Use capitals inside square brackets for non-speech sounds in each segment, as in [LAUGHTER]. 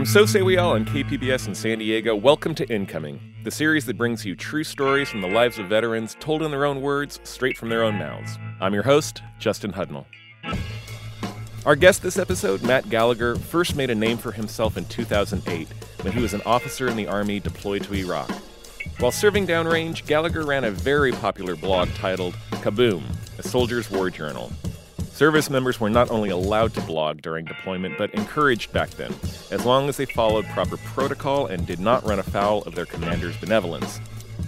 From So Say We All on KPBS in San Diego, welcome to Incoming, the series that brings you true stories from the lives of veterans told in their own words, straight from their own mouths. I'm your host, Justin Hudnall. Our guest this episode, Matt Gallagher, first made a name for himself in 2008 when he was an officer in the Army deployed to Iraq. While serving downrange, Gallagher ran a very popular blog titled Kaboom, a soldier's war journal. Service members were not only allowed to blog during deployment, but encouraged back then, as long as they followed proper protocol and did not run afoul of their commander's benevolence.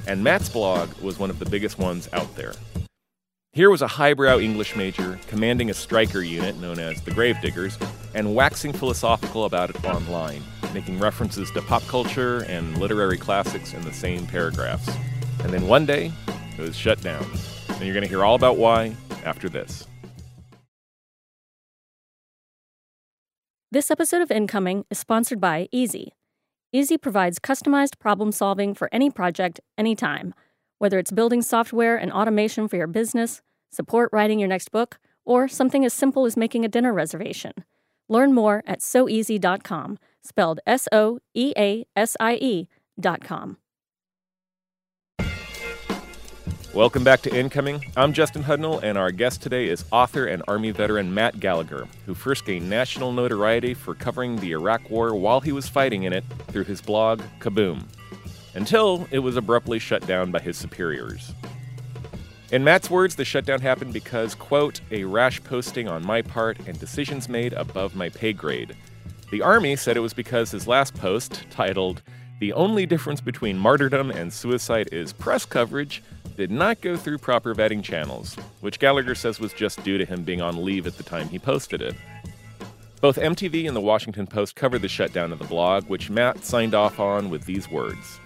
And Matt's blog was one of the biggest ones out there. Here was a highbrow English major commanding a Stryker unit known as the Gravediggers and waxing philosophical about it online, making references to pop culture and literary classics in the same paragraphs. And then one day, it was shut down. And you're going to hear all about why after this. This episode of Incoming is sponsored by Easy. Easy provides customized problem solving for any project, anytime. Whether it's building software and automation for your business, support writing your next book, or something as simple as making a dinner reservation. Learn more at soeasy.com, spelled S O E A S I E.com. Welcome back to Incoming. I'm Justin Hudnall, and our guest today is author and Army veteran Matt Gallagher, who first gained national notoriety for covering the Iraq War while he was fighting in it through his blog, Kaboom, until it was abruptly shut down by his superiors. In Matt's words, the shutdown happened because, quote, a rash posting on my part and decisions made above my pay grade. The Army said it was because his last post, titled, The Only Difference Between Martyrdom and Suicide is Press Coverage, did not go through proper vetting channels, which Gallagher says was just due to him being on leave at the time he posted it. Both MTV and the Washington Post covered the shutdown of the blog, which Matt signed off on with these words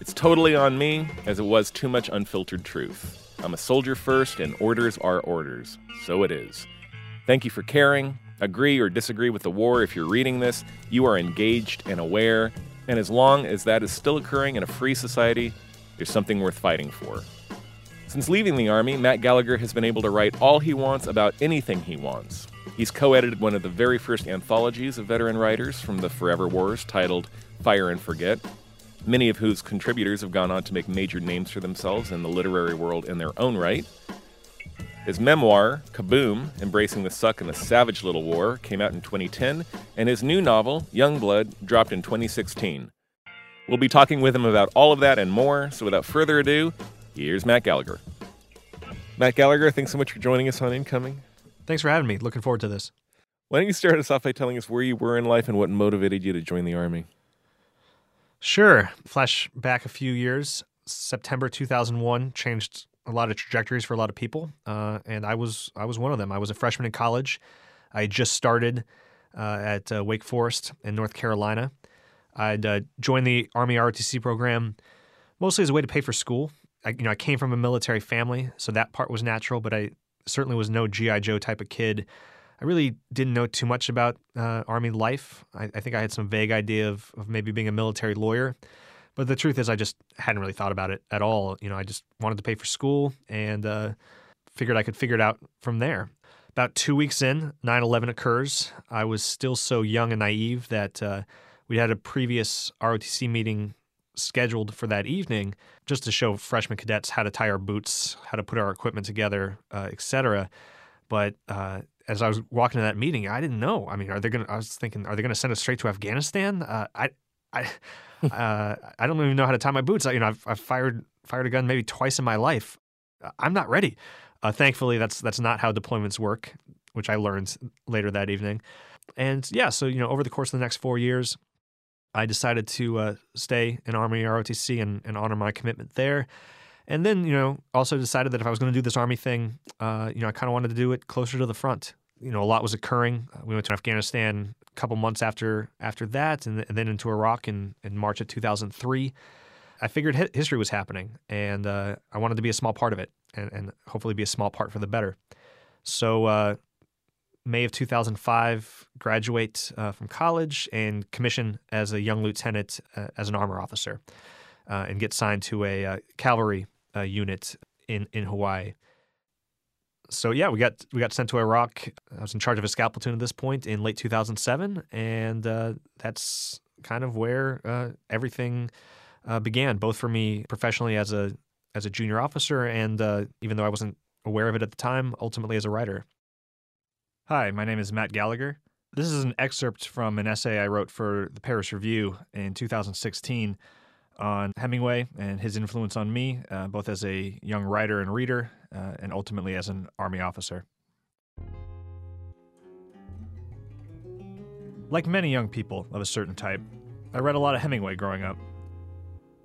It's totally on me, as it was too much unfiltered truth. I'm a soldier first, and orders are orders. So it is. Thank you for caring. Agree or disagree with the war if you're reading this. You are engaged and aware, and as long as that is still occurring in a free society, there's something worth fighting for. Since leaving the Army, Matt Gallagher has been able to write all he wants about anything he wants. He's co edited one of the very first anthologies of veteran writers from the Forever Wars titled Fire and Forget, many of whose contributors have gone on to make major names for themselves in the literary world in their own right. His memoir, Kaboom Embracing the Suck in the Savage Little War, came out in 2010, and his new novel, Youngblood, dropped in 2016. We'll be talking with him about all of that and more, so without further ado, here's Matt Gallagher. Matt Gallagher, thanks so much for joining us on Incoming. Thanks for having me. Looking forward to this. Why don't you start us off by telling us where you were in life and what motivated you to join the Army? Sure. Flash back a few years. September 2001 changed a lot of trajectories for a lot of people, uh, and I was I was one of them. I was a freshman in college. I just started uh, at uh, Wake Forest in North Carolina. I'd uh, joined the Army ROTC program mostly as a way to pay for school. I, you know, I came from a military family, so that part was natural. But I certainly was no GI Joe type of kid. I really didn't know too much about uh, Army life. I, I, think I had some vague idea of, of maybe being a military lawyer. But the truth is, I just hadn't really thought about it at all. You know, I just wanted to pay for school and uh, figured I could figure it out from there. About two weeks in, 9 11 occurs. I was still so young and naive that uh, we had a previous ROTC meeting scheduled for that evening just to show freshman cadets how to tie our boots, how to put our equipment together, uh, etc. But uh, as I was walking to that meeting, I didn't know. I mean, are they going? I was thinking, are they going to send us straight to Afghanistan? Uh, I, I, [LAUGHS] uh, I don't even know how to tie my boots. I, you know, I've, I've, fired fired a gun maybe twice in my life. I'm not ready. Uh, thankfully, that's that's not how deployments work, which I learned later that evening. And yeah, so you know, over the course of the next four years, I decided to uh, stay in Army ROTC and, and, honor my commitment there. And then, you know, also decided that if I was going to do this Army thing, uh, you know, I kind of wanted to do it closer to the front. You know, a lot was occurring. Uh, we went to Afghanistan a couple months after after that, and, and then into Iraq in, in March of 2003. I figured history was happening, and uh, I wanted to be a small part of it, and, and, hopefully be a small part for the better. So uh, May of 2005, graduate uh, from college and commission as a young lieutenant uh, as an armor officer uh, and get signed to a uh, cavalry uh, unit in, in Hawaii. so yeah, we got we got sent to Iraq. I was in charge of a scout platoon at this point in late 2007, and uh, that's kind of where everything began, both for me professionally as a as a junior officer, and even though I wasn't aware of it at the time, ultimately as a writer. Hi, my name is Matt Gallagher. This is an excerpt from an essay I wrote for the Paris Review in 2016 on Hemingway and his influence on me, uh, both as a young writer and reader, uh, and ultimately as an Army officer. Like many young people of a certain type, I read a lot of Hemingway growing up.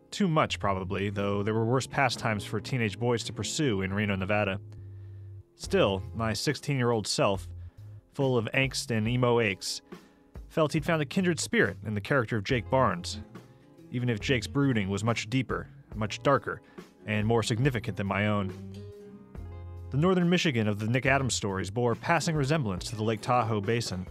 Too much, probably, though there were worse pastimes for teenage boys to pursue in Reno, Nevada. Still, my 16 year old self, full of angst and emo aches, felt he'd found a kindred spirit in the character of Jake Barnes, even if Jake's brooding was much deeper, much darker, and more significant than my own. The northern Michigan of the Nick Adams stories bore passing resemblance to the Lake Tahoe basin,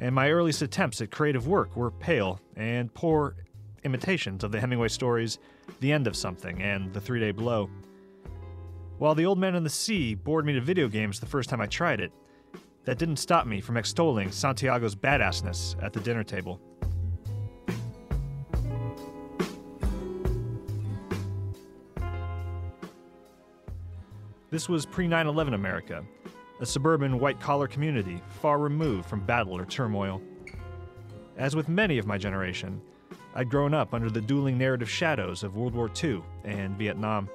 and my earliest attempts at creative work were pale and poor imitations of the Hemingway stories The End of Something and The Three Day Blow. While The Old Man and the Sea bored me to video games the first time I tried it, that didn't stop me from extolling Santiago's badassness at the dinner table. This was pre 9 11 America, a suburban white collar community far removed from battle or turmoil. As with many of my generation, I'd grown up under the dueling narrative shadows of World War II and Vietnam.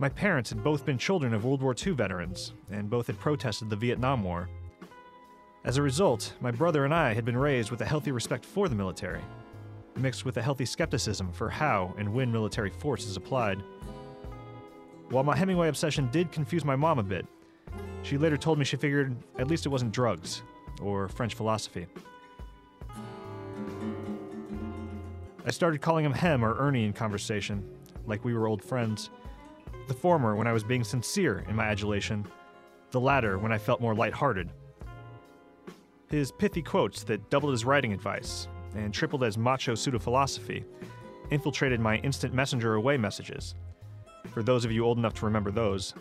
My parents had both been children of World War II veterans, and both had protested the Vietnam War. As a result, my brother and I had been raised with a healthy respect for the military, mixed with a healthy skepticism for how and when military force is applied. While my Hemingway obsession did confuse my mom a bit, she later told me she figured at least it wasn't drugs or French philosophy. I started calling him Hem or Ernie in conversation, like we were old friends. The former when I was being sincere in my adulation, the latter when I felt more light-hearted. His pithy quotes that doubled as writing advice and tripled as macho pseudo philosophy infiltrated my instant messenger away messages for those of you old enough to remember those.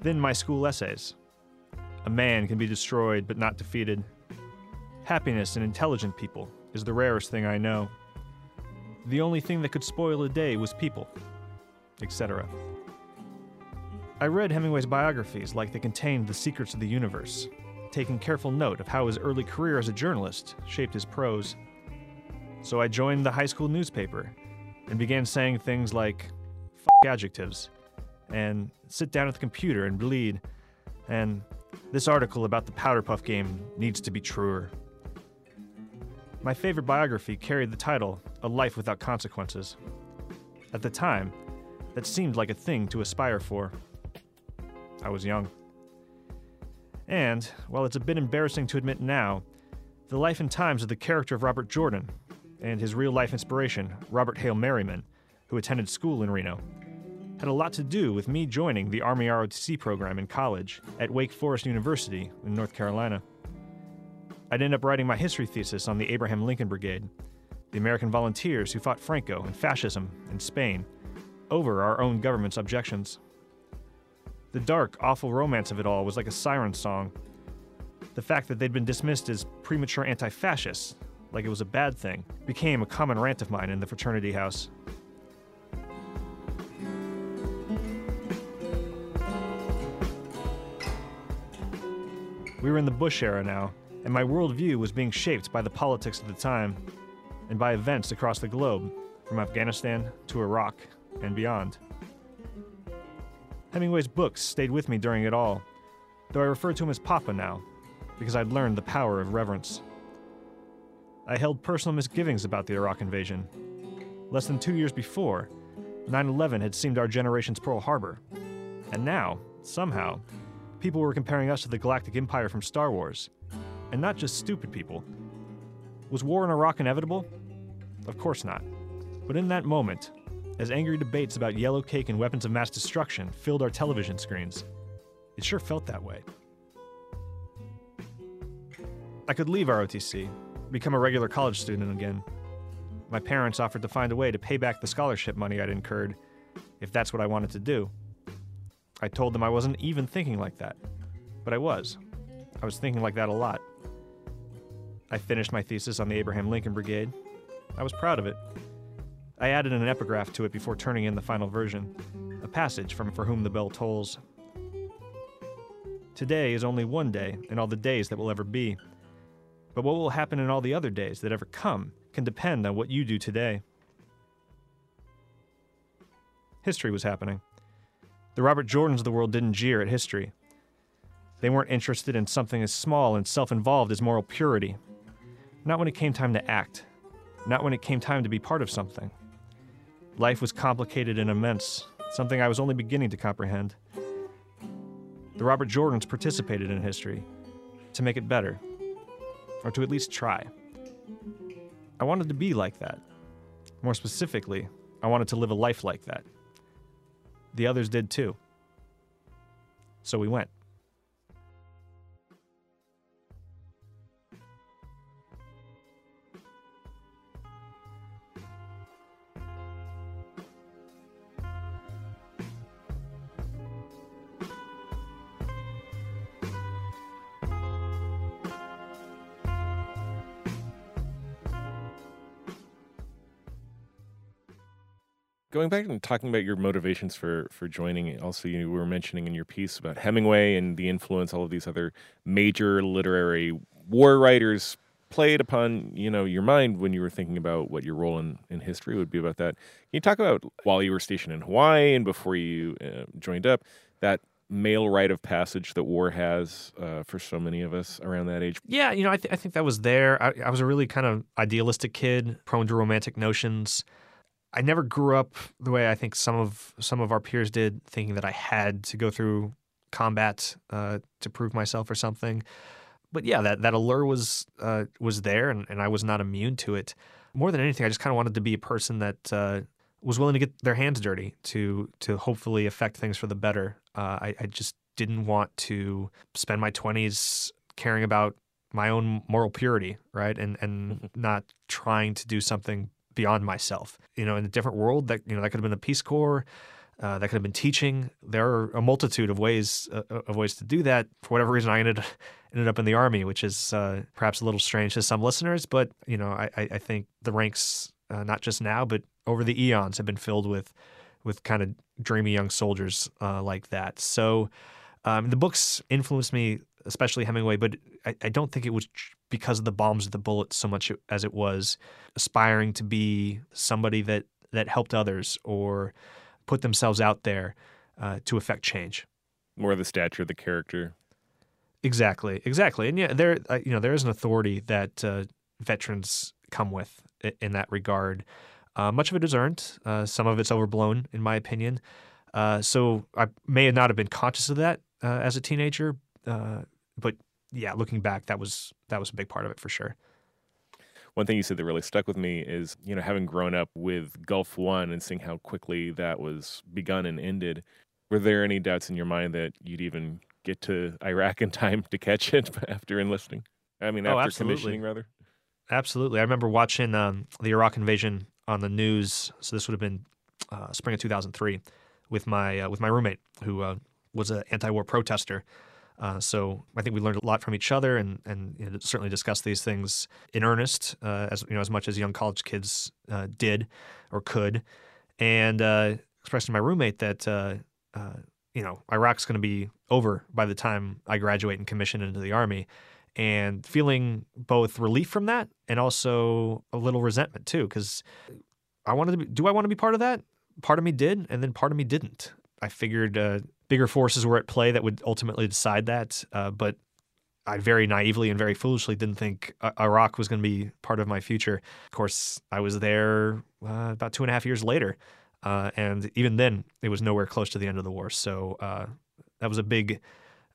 Then my school essays. A man can be destroyed but not defeated. Happiness in intelligent people is the rarest thing I know. The only thing that could spoil a day was people, etc. I read Hemingway's biographies like they contained the secrets of the universe, taking careful note of how his early career as a journalist shaped his prose. So I joined the high school newspaper and began saying things like, adjectives and sit down at the computer and bleed. And this article about the Powder Puff game needs to be truer. My favorite biography carried the title A Life Without Consequences. At the time, that seemed like a thing to aspire for. I was young. And, while it's a bit embarrassing to admit now, the life and times of the character of Robert Jordan and his real life inspiration, Robert Hale Merriman, who attended school in Reno, had a lot to do with me joining the Army ROTC program in college at Wake Forest University in North Carolina. I'd end up writing my history thesis on the Abraham Lincoln Brigade, the American volunteers who fought Franco and fascism in Spain, over our own government's objections. The dark, awful romance of it all was like a siren song. The fact that they'd been dismissed as premature anti fascists, like it was a bad thing, became a common rant of mine in the fraternity house. We were in the Bush era now, and my worldview was being shaped by the politics of the time and by events across the globe, from Afghanistan to Iraq and beyond. Hemingway's books stayed with me during it all, though I refer to him as Papa now, because I'd learned the power of reverence. I held personal misgivings about the Iraq invasion. Less than two years before, 9 11 had seemed our generation's Pearl Harbor. And now, somehow, people were comparing us to the Galactic Empire from Star Wars. And not just stupid people. Was war in Iraq inevitable? Of course not. But in that moment, as angry debates about yellow cake and weapons of mass destruction filled our television screens, it sure felt that way. I could leave ROTC, become a regular college student again. My parents offered to find a way to pay back the scholarship money I'd incurred, if that's what I wanted to do. I told them I wasn't even thinking like that. But I was. I was thinking like that a lot. I finished my thesis on the Abraham Lincoln Brigade. I was proud of it. I added an epigraph to it before turning in the final version, a passage from For Whom the Bell Tolls. Today is only one day in all the days that will ever be. But what will happen in all the other days that ever come can depend on what you do today. History was happening. The Robert Jordans of the world didn't jeer at history. They weren't interested in something as small and self involved as moral purity. Not when it came time to act, not when it came time to be part of something. Life was complicated and immense, something I was only beginning to comprehend. The Robert Jordans participated in history to make it better, or to at least try. I wanted to be like that. More specifically, I wanted to live a life like that. The others did too. So we went. Going back and talking about your motivations for for joining, also you were mentioning in your piece about Hemingway and the influence all of these other major literary war writers played upon you know your mind when you were thinking about what your role in, in history would be about that. Can you talk about while you were stationed in Hawaii and before you uh, joined up that male rite of passage that war has uh, for so many of us around that age? Yeah, you know, I, th- I think that was there. I, I was a really kind of idealistic kid, prone to romantic notions. I never grew up the way I think some of some of our peers did, thinking that I had to go through combat uh, to prove myself or something. But yeah, that that allure was uh, was there, and, and I was not immune to it. More than anything, I just kind of wanted to be a person that uh, was willing to get their hands dirty to to hopefully affect things for the better. Uh, I, I just didn't want to spend my twenties caring about my own moral purity, right, and and not trying to do something beyond myself. You know, in a different world, that you know that could have been the Peace Corps, uh, that could have been teaching. There are a multitude of ways uh, of ways to do that. For whatever reason, I ended [LAUGHS] ended up in the army, which is uh, perhaps a little strange to some listeners. But you know, I, I think the ranks, uh, not just now, but over the eons, have been filled with with kind of dreamy young soldiers uh, like that. So um, the books influenced me, especially Hemingway, but I, I don't think it was because of the bombs of the bullets so much as it was aspiring to be somebody that that helped others or put themselves out there uh, to affect change. More the stature of the character. Exactly, exactly, and yeah, there uh, you know there is an authority that uh, veterans come with in that regard. Uh, much of it is earned. Uh, some of it's overblown, in my opinion. Uh, so I may not have been conscious of that as a teenager, but yeah, looking back, that was that was a big part of it for sure. One thing you said that really stuck with me is, you know, having grown up with Gulf One and seeing how quickly that was begun and ended. Were there any doubts in your mind that you'd even get to Iraq in time to catch it [LAUGHS] after enlisting? I mean, oh, after absolutely. commissioning, rather. Absolutely. I remember watching um, the Iraq invasion on the news. So this would have been uh, spring of 2003 with my uh, with my roommate who uh, was an anti-war protester uh, so I think we learned a lot from each other, and and you know, certainly discussed these things in earnest, uh, as you know, as much as young college kids uh, did or could, and uh, expressed to my roommate that uh, uh, you know Iraq's going to be over by the time I graduate and commission into the army, and feeling both relief from that and also a little resentment too, because I wanted to. Be, do I want to be part of that? Part of me did, and then part of me didn't. I figured bigger forces were at play that would ultimately decide that. Uh, but I very naively and very foolishly didn't think uh, Iraq was going to be part of my future. Of course, I was there uh, about two and a half years later. Uh, and even then, it was nowhere close to the end of the war. So uh, that was a big,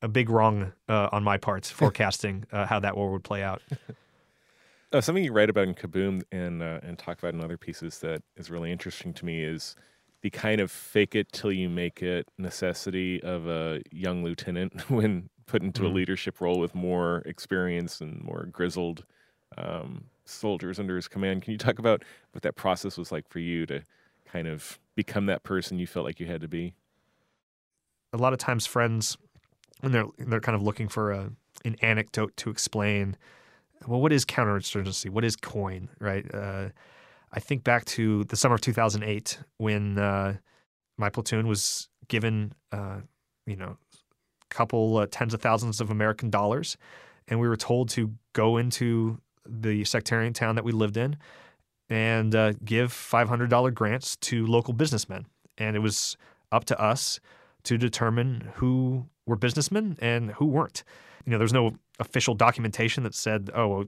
a big wrong uh, on my part, [LAUGHS] forecasting how that war would play out. [LAUGHS] Uh, something you write about in Kaboom and uh, and talk about in other pieces that is really interesting to me is the kind of fake it till you make it necessity of a young lieutenant [LAUGHS] when put into mm-hmm. a leadership role with more experience and more grizzled um, soldiers under his command. Can you talk about what that process was like for you to kind of become that person you felt like you had to be? a lot of times friends when they're they're kind of looking for a an anecdote to explain well what is counterinsurgency what is COIN right uh, i think back to the summer of 2008 when uh, my platoon was given uh, you know a couple uh, tens of thousands of american dollars and we were told to go into the sectarian town that we lived in and uh, give $500 grants to local businessmen and it was up to us to determine who were businessmen and who weren't. You know, there's no official documentation that said, "Oh,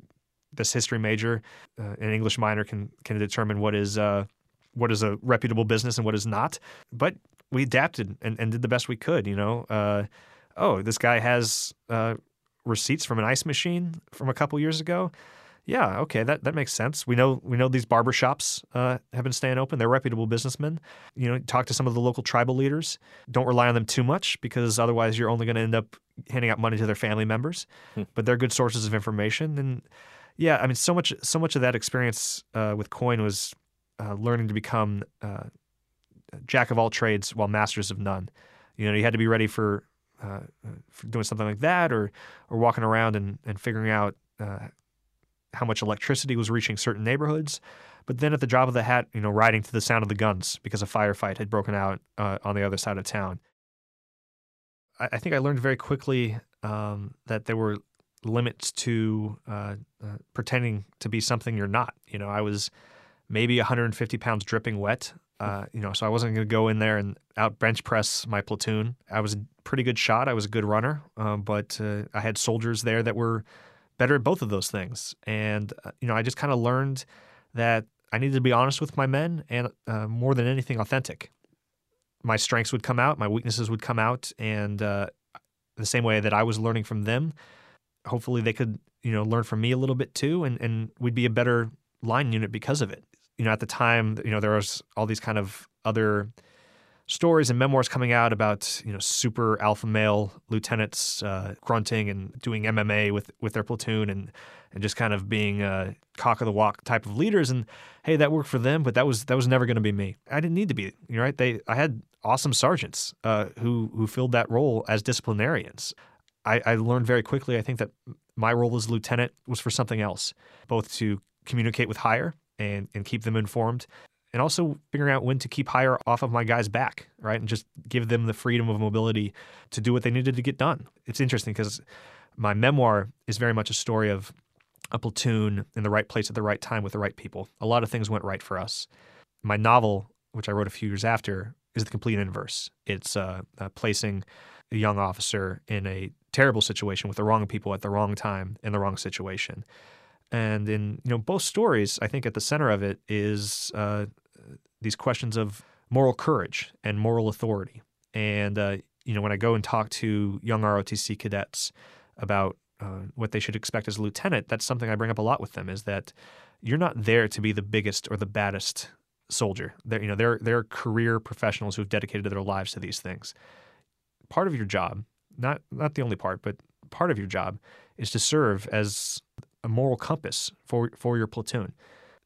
this history major, uh, an English minor can can determine what is uh, what is a reputable business and what is not." But we adapted and, and did the best we could. You know, uh, oh, this guy has uh, receipts from an ice machine from a couple years ago yeah, okay, that, that makes sense. We know we know these barber shops uh, have been staying open. They're reputable businessmen. You know, talk to some of the local tribal leaders. Don't rely on them too much because otherwise you're only going to end up handing out money to their family members. Hmm. But they're good sources of information. And yeah, I mean, so much so much of that experience uh, with COIN was uh, learning to become uh, jack of all trades while masters of none. You know, you had to be ready for, uh, for doing something like that, or or walking around and, and figuring out uh, how much electricity was reaching certain neighborhoods. But then at the drop of the hat, you know, riding to the sound of the guns because a firefight had broken out uh, on the other side of town. I, I think I learned very quickly um, that there were limits to uh, uh, pretending to be something you're not. You know, I was maybe 150 pounds dripping wet. Uh, you know, so I wasn't going to go in there and out bench press my platoon. I was a pretty good shot. I was a good runner, um, but uh, I had soldiers there that were better at both of those things. And, uh, you know, I just kind of learned that I needed to be honest with my men and uh, more than anything, authentic. My strengths would come out, my weaknesses would come out, and the same way that I was learning from them, hopefully they could, you know, learn from me a little bit too, and, and we'd be a better line unit because of it. You know, at the time, you know, there was all these kind of other stories and memoirs coming out about you know super alpha male lieutenants uh, grunting and doing MMA with with their platoon and and just kind of being cock of the walk type of leaders. And hey, that worked for them, but that was that was never going to be me. I didn't need to be. You know, right? They I had awesome sergeants uh, who who filled that role as disciplinarians. I, I learned very quickly. I think that my role as lieutenant was for something else, both to communicate with higher and, and keep them informed, and also figuring out when to keep higher off of my guys' back, right? And just give them the freedom of mobility to do what they needed to get done. It's interesting because my memoir is very much a story of a platoon in the right place at the right time with the right people. A lot of things went right for us. My novel, which I wrote a few years after, is the complete inverse. It's uh, uh, placing a young officer in a terrible situation with the wrong people at the wrong time in the wrong situation. And in you know both stories, I think at the center of it is uh, these questions of moral courage and moral authority. And uh, you know, when I go and talk to young ROTC cadets about uh, what they should expect as a lieutenant, that's something I bring up a lot with them. Is that you're not there to be the biggest or the baddest soldier. They're, you know, they're they're career professionals who have dedicated their lives to these things. Part of your job, not not the only part, but part of your job is to serve as a moral compass for for your platoon.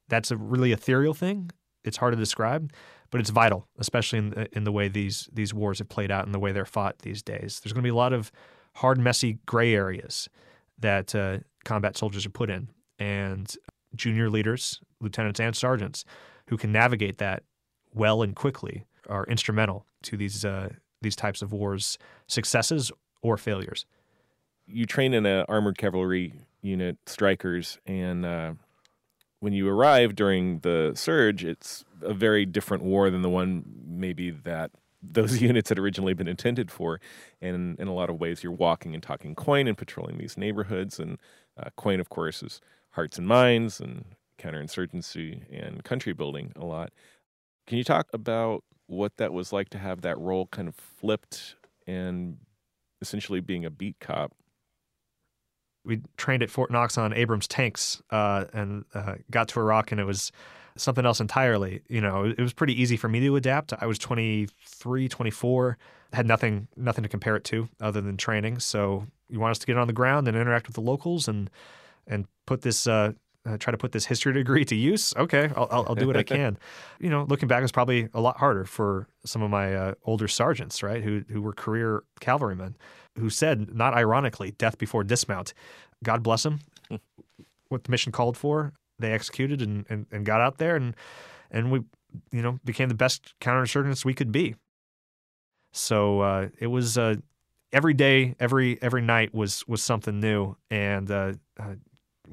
That's a really ethereal thing, it's hard to describe, but it's vital, especially in the, in the way these these wars have played out and the way they're fought these days. There's going to be a lot of hard, messy gray areas that uh, combat soldiers are put in, and junior leaders, lieutenants and sergeants, who can navigate that well and quickly are instrumental to these uh, these types of wars' successes or failures. You train in an armored cavalry unit, Strykers, and uh, when you arrive during the surge, it's a very different war than the one maybe that [LAUGHS] those units had originally been intended for. And in a lot of ways, you're walking and talking COIN and patrolling these neighborhoods. And uh, COIN, of course, is hearts and minds and counterinsurgency and country building a lot. Can you talk about what that was like to have that role kind of flipped and essentially being a beat cop we trained at Fort Knox on Abrams tanks uh, and uh, got to Iraq, and it was something else entirely. You know, it was pretty easy for me to adapt. I was 23, 24, had nothing nothing to compare it to other than training. So you want us to get on the ground and interact with the locals and and put this uh, uh, try to put this history degree to use. Okay, I'll, I'll, I'll do what I [LAUGHS] can. you know, looking back, it's probably a lot harder for some of my uh, older sergeants, right, who who were career cavalrymen, who said, not ironically, death before dismount. God bless them. [LAUGHS] what the mission called for, they executed and, and, and got out there, and and we, you know, became the best counterinsurgents we could be. So uh, it was uh, every day, every every night was was something new, and uh, uh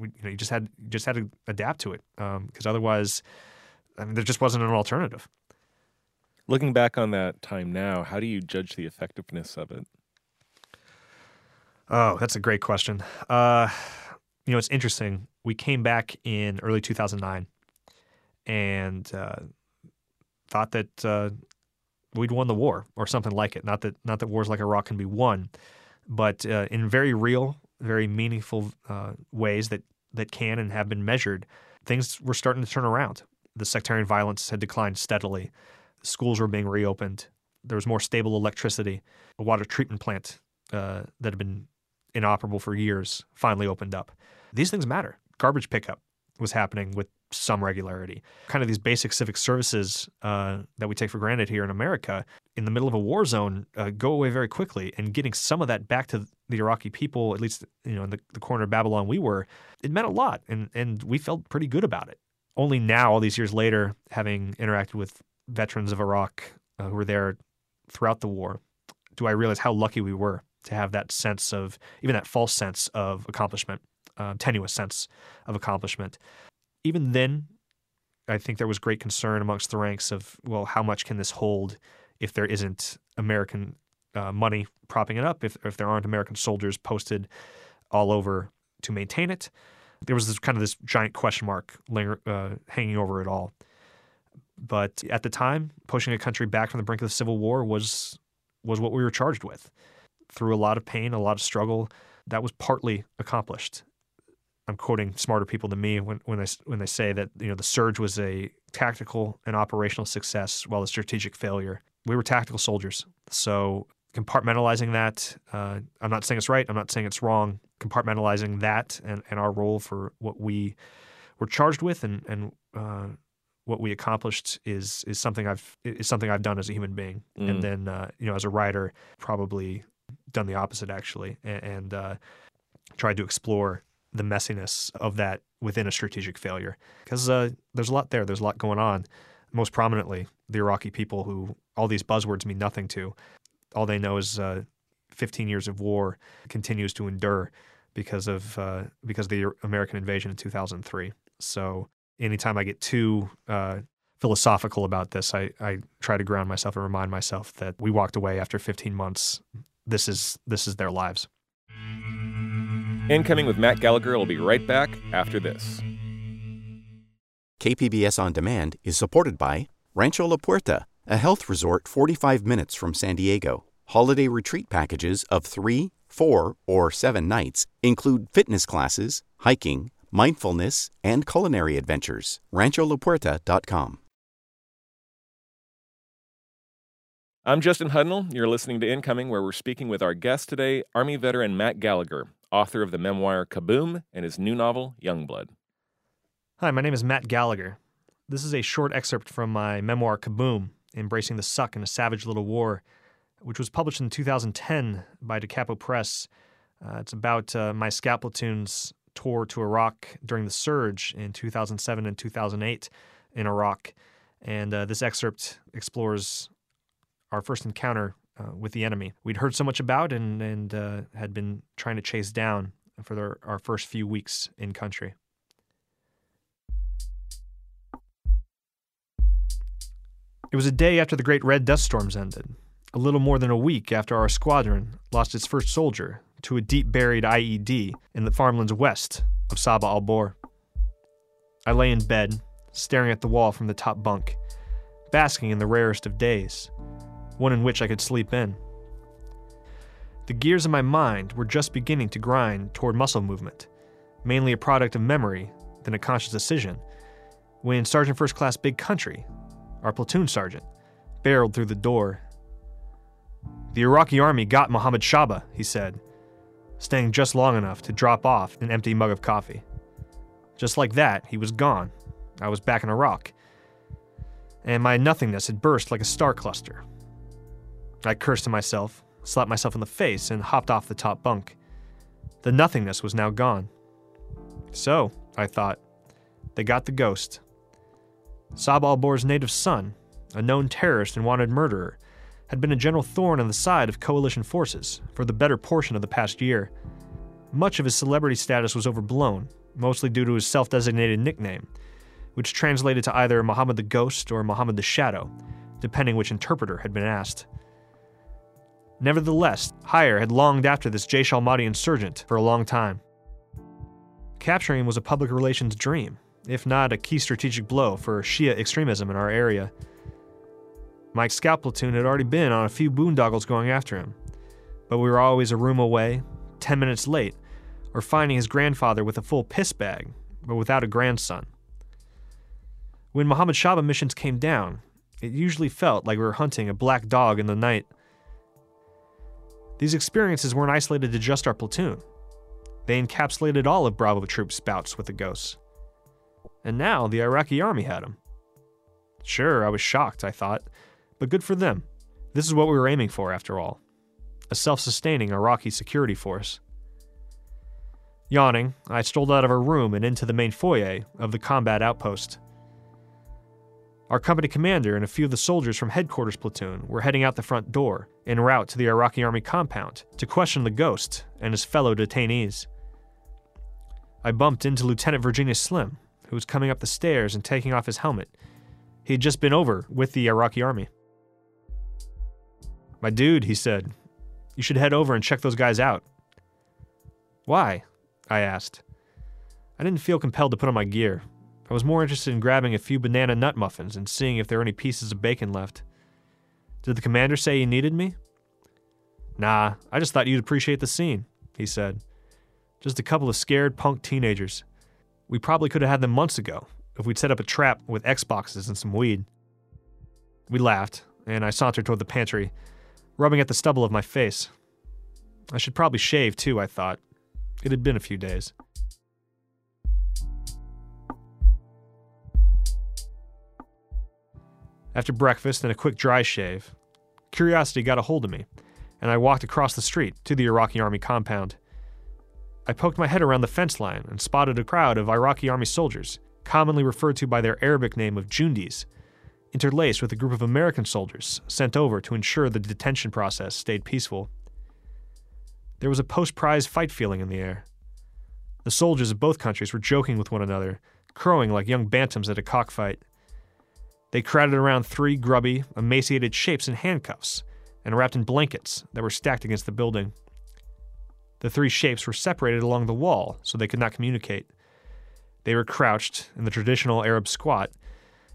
you know, you just had you just had to adapt to it because um, otherwise, I mean, there just wasn't an alternative. Looking back on that time now, how do you judge the effectiveness of it? Oh, that's a great question. Uh, you know, it's interesting. We came back in early 2009 and uh, thought that uh, we'd won the war or something like it. Not that not that wars like Iraq can be won, but uh, in very real very meaningful uh, ways that that can and have been measured, things were starting to turn around. The sectarian violence had declined steadily. Schools were being reopened. There was more stable electricity. A water treatment plant uh, that had been inoperable for years finally opened up. These things matter. Garbage pickup was happening with some regularity. Kind of these basic civic services uh, that we take for granted here in America in the middle of a war zone uh, go away very quickly. And getting some of that back to the Iraqi people, at least you know in the, the corner of Babylon we were, it meant a lot, and and we felt pretty good about it. Only now, all these years later, having interacted with veterans of Iraq uh, who were there throughout the war, do I realize how lucky we were to have that sense of even that false sense of accomplishment, uh, tenuous sense of accomplishment even then, I think there was great concern amongst the ranks of, well, how much can this hold if there isn't American uh, money propping it up, if, if there aren't American soldiers posted all over to maintain it? There was this kind of this giant question mark uh, hanging over it all. But at the time, pushing a country back from the brink of the Civil War was was what we were charged with. Through a lot of pain, a lot of struggle, that was partly accomplished. I'm quoting smarter people than me when, when they when they say that you know the surge was a tactical and operational success while the strategic failure. We were tactical soldiers, so compartmentalizing that. Uh, I'm not saying it's right. I'm not saying it's wrong. Compartmentalizing that and, and our role for what we were charged with and and uh, what we accomplished is is something I've is something I've done as a human being, mm. and then uh, you know as a writer probably done the opposite actually, and, and uh, tried to explore the messiness of that within a strategic failure. Because uh, there's a lot there, there's a lot going on. Most prominently, the Iraqi people who all these buzzwords mean nothing to. All they know is uh, 15 years of war continues to endure because of uh, because of the American invasion in 2003. So anytime I get too uh, philosophical about this, I, I try to ground myself and remind myself that we walked away after 15 months. This is this is their lives. Incoming with Matt Gallagher will be right back after this. KPBS On Demand is supported by Rancho La Puerta, a health resort 45 minutes from San Diego. Holiday retreat packages of three, four, or seven nights include fitness classes, hiking, mindfulness, and culinary adventures. RanchoLaPuerta.com. I'm Justin Hudnall. You're listening to Incoming, where we're speaking with our guest today, Army veteran Matt Gallagher, author of the memoir Kaboom and his new novel, Youngblood. Hi, my name is Matt Gallagher. This is a short excerpt from my memoir Kaboom Embracing the Suck in a Savage Little War, which was published in 2010 by Da Capo Press. Uh, it's about uh, my scout platoon's tour to Iraq during the surge in 2007 and 2008 in Iraq. And uh, this excerpt explores our first encounter uh, with the enemy we'd heard so much about and, and uh, had been trying to chase down for their, our first few weeks in country. It was a day after the great red dust storms ended, a little more than a week after our squadron lost its first soldier to a deep buried IED in the farmlands west of Saba al Bor. I lay in bed, staring at the wall from the top bunk, basking in the rarest of days one in which I could sleep in. The gears of my mind were just beginning to grind toward muscle movement, mainly a product of memory than a conscious decision, when Sergeant First Class Big Country, our platoon sergeant, barreled through the door. The Iraqi army got Mohammed Shaba, he said, staying just long enough to drop off an empty mug of coffee. Just like that, he was gone. I was back in Iraq. And my nothingness had burst like a star cluster. I cursed to myself, slapped myself in the face, and hopped off the top bunk. The nothingness was now gone. So, I thought, they got the ghost. Sabal Bor's native son, a known terrorist and wanted murderer, had been a general thorn on the side of coalition forces for the better portion of the past year. Much of his celebrity status was overblown, mostly due to his self designated nickname, which translated to either Muhammad the Ghost or Muhammad the Shadow, depending which interpreter had been asked. Nevertheless, Higher had longed after this Jaish Mahdi insurgent for a long time. Capturing was a public relations dream, if not a key strategic blow for Shia extremism in our area. Mike's scout platoon had already been on a few boondoggles going after him, but we were always a room away, 10 minutes late, or finding his grandfather with a full piss bag, but without a grandson. When Muhammad Shaba missions came down, it usually felt like we were hunting a black dog in the night. These experiences weren't isolated to just our platoon. They encapsulated all of Bravo troops' bouts with the ghosts. And now the Iraqi army had them. Sure, I was shocked, I thought, but good for them. This is what we were aiming for, after all a self sustaining Iraqi security force. Yawning, I strolled out of our room and into the main foyer of the combat outpost. Our company commander and a few of the soldiers from headquarters platoon were heading out the front door, en route to the Iraqi army compound, to question the ghost and his fellow detainees. I bumped into Lieutenant Virginia Slim, who was coming up the stairs and taking off his helmet. He had just been over with the Iraqi army. My dude, he said, you should head over and check those guys out. Why? I asked. I didn't feel compelled to put on my gear. I was more interested in grabbing a few banana nut muffins and seeing if there were any pieces of bacon left. Did the commander say he needed me? Nah, I just thought you'd appreciate the scene, he said. Just a couple of scared punk teenagers. We probably could have had them months ago if we'd set up a trap with Xboxes and some weed. We laughed, and I sauntered toward the pantry, rubbing at the stubble of my face. I should probably shave too, I thought. It had been a few days. After breakfast and a quick dry shave, curiosity got a hold of me, and I walked across the street to the Iraqi Army compound. I poked my head around the fence line and spotted a crowd of Iraqi Army soldiers, commonly referred to by their Arabic name of Jundis, interlaced with a group of American soldiers sent over to ensure the detention process stayed peaceful. There was a post prize fight feeling in the air. The soldiers of both countries were joking with one another, crowing like young bantams at a cockfight. They crowded around three grubby, emaciated shapes in handcuffs and wrapped in blankets that were stacked against the building. The three shapes were separated along the wall so they could not communicate. They were crouched in the traditional Arab squat,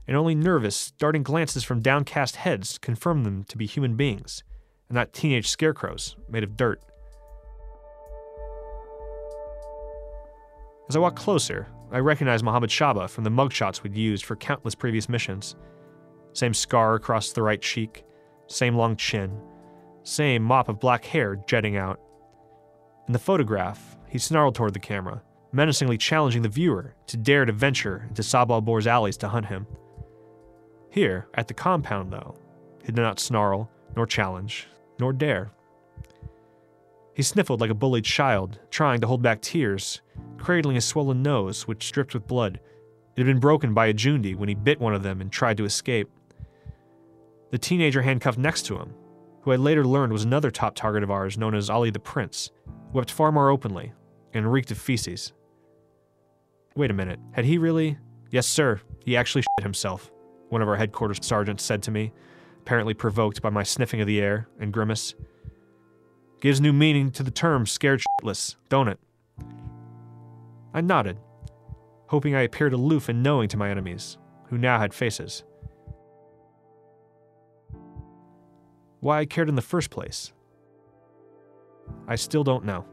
and only nervous, darting glances from downcast heads confirmed them to be human beings, and not teenage scarecrows made of dirt. As I walked closer, I recognized Mohammed Shaba from the mugshots we'd used for countless previous missions. Same scar across the right cheek, same long chin, same mop of black hair jetting out. In the photograph, he snarled toward the camera, menacingly challenging the viewer to dare to venture into Sabal Bor's alleys to hunt him. Here, at the compound, though, he did not snarl, nor challenge, nor dare. He sniffled like a bullied child, trying to hold back tears, cradling his swollen nose, which dripped with blood. It had been broken by a Jundi when he bit one of them and tried to escape. The teenager handcuffed next to him, who I later learned was another top target of ours known as Ali the Prince, wept far more openly and reeked of feces. Wait a minute, had he really? Yes, sir, he actually shit himself, one of our headquarters sergeants said to me, apparently provoked by my sniffing of the air and grimace. Gives new meaning to the term scared shitless, don't it? I nodded, hoping I appeared aloof and knowing to my enemies, who now had faces. Why I cared in the first place, I still don't know.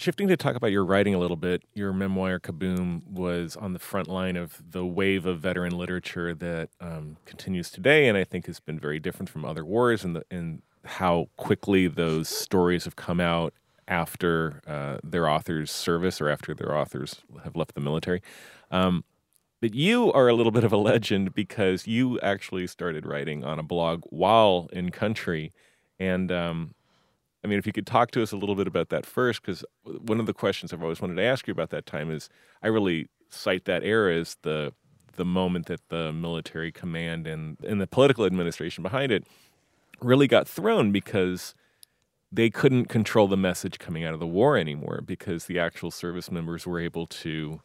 Shifting to talk about your writing a little bit, your memoir Kaboom was on the front line of the wave of veteran literature that um, continues today, and I think has been very different from other wars and in how quickly those stories have come out after uh, their author's service or after their authors have left the military. Um, but you are a little bit of a legend because you actually started writing on a blog while in country. And um, I mean, if you could talk to us a little bit about that first, because one of the questions I've always wanted to ask you about that time is I really cite that era as the the moment that the military command and, and the political administration behind it really got thrown because they couldn't control the message coming out of the war anymore because the actual service members were able to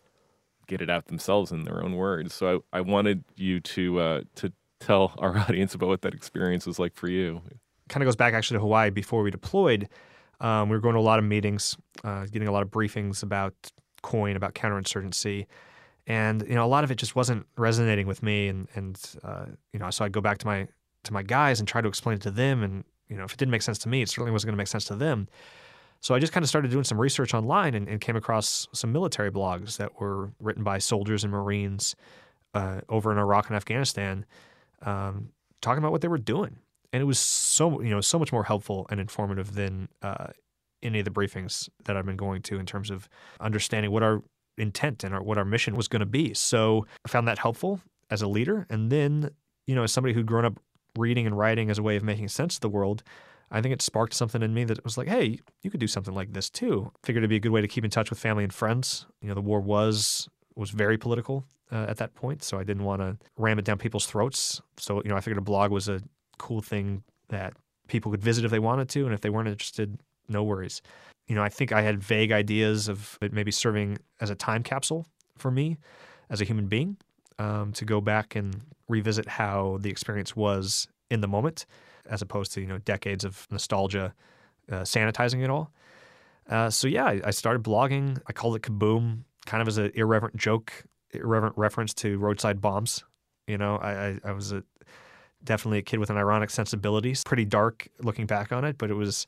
get it out themselves in their own words. So I, I wanted you to uh, to tell our [LAUGHS] audience about what that experience was like for you. Kind of goes back actually to Hawaii before we deployed. Um, we were going to a lot of meetings, uh, getting a lot of briefings about COIN, about counterinsurgency, and you know a lot of it just wasn't resonating with me. And and uh, you know so I'd go back to my to my guys and try to explain it to them. And you know if it didn't make sense to me, it certainly wasn't going to make sense to them. So I just kind of started doing some research online and, and, came across some military blogs that were written by soldiers and Marines uh, over in Iraq and Afghanistan, um, talking about what they were doing. And it was so you know so much more helpful and informative than uh, any of the briefings that I've been going to in terms of understanding what our intent and our, what our mission was going to be. So I found that helpful as a leader, and then you know as somebody who'd grown up reading and writing as a way of making sense of the world. I think it sparked something in me that was like, hey, you could do something like this too. Figured it'd be a good way to keep in touch with family and friends. You know, the war was was very political uh, at that point, so I didn't want to ram it down people's throats. So you know, I figured a blog was a cool thing that people could visit if they wanted to, and if they weren't interested, no worries. You know, I think I had vague ideas of it maybe serving as a time capsule for me as a human being um, to go back and revisit how the experience was in the moment as opposed to you know decades of nostalgia uh, sanitizing it all. Uh, so yeah, I, started blogging. I called it Kaboom, kind of as an irreverent joke, irreverent reference to roadside bombs. You know, I, I, I was a, definitely a kid with an ironic sensibility. Pretty dark looking back on it, but it was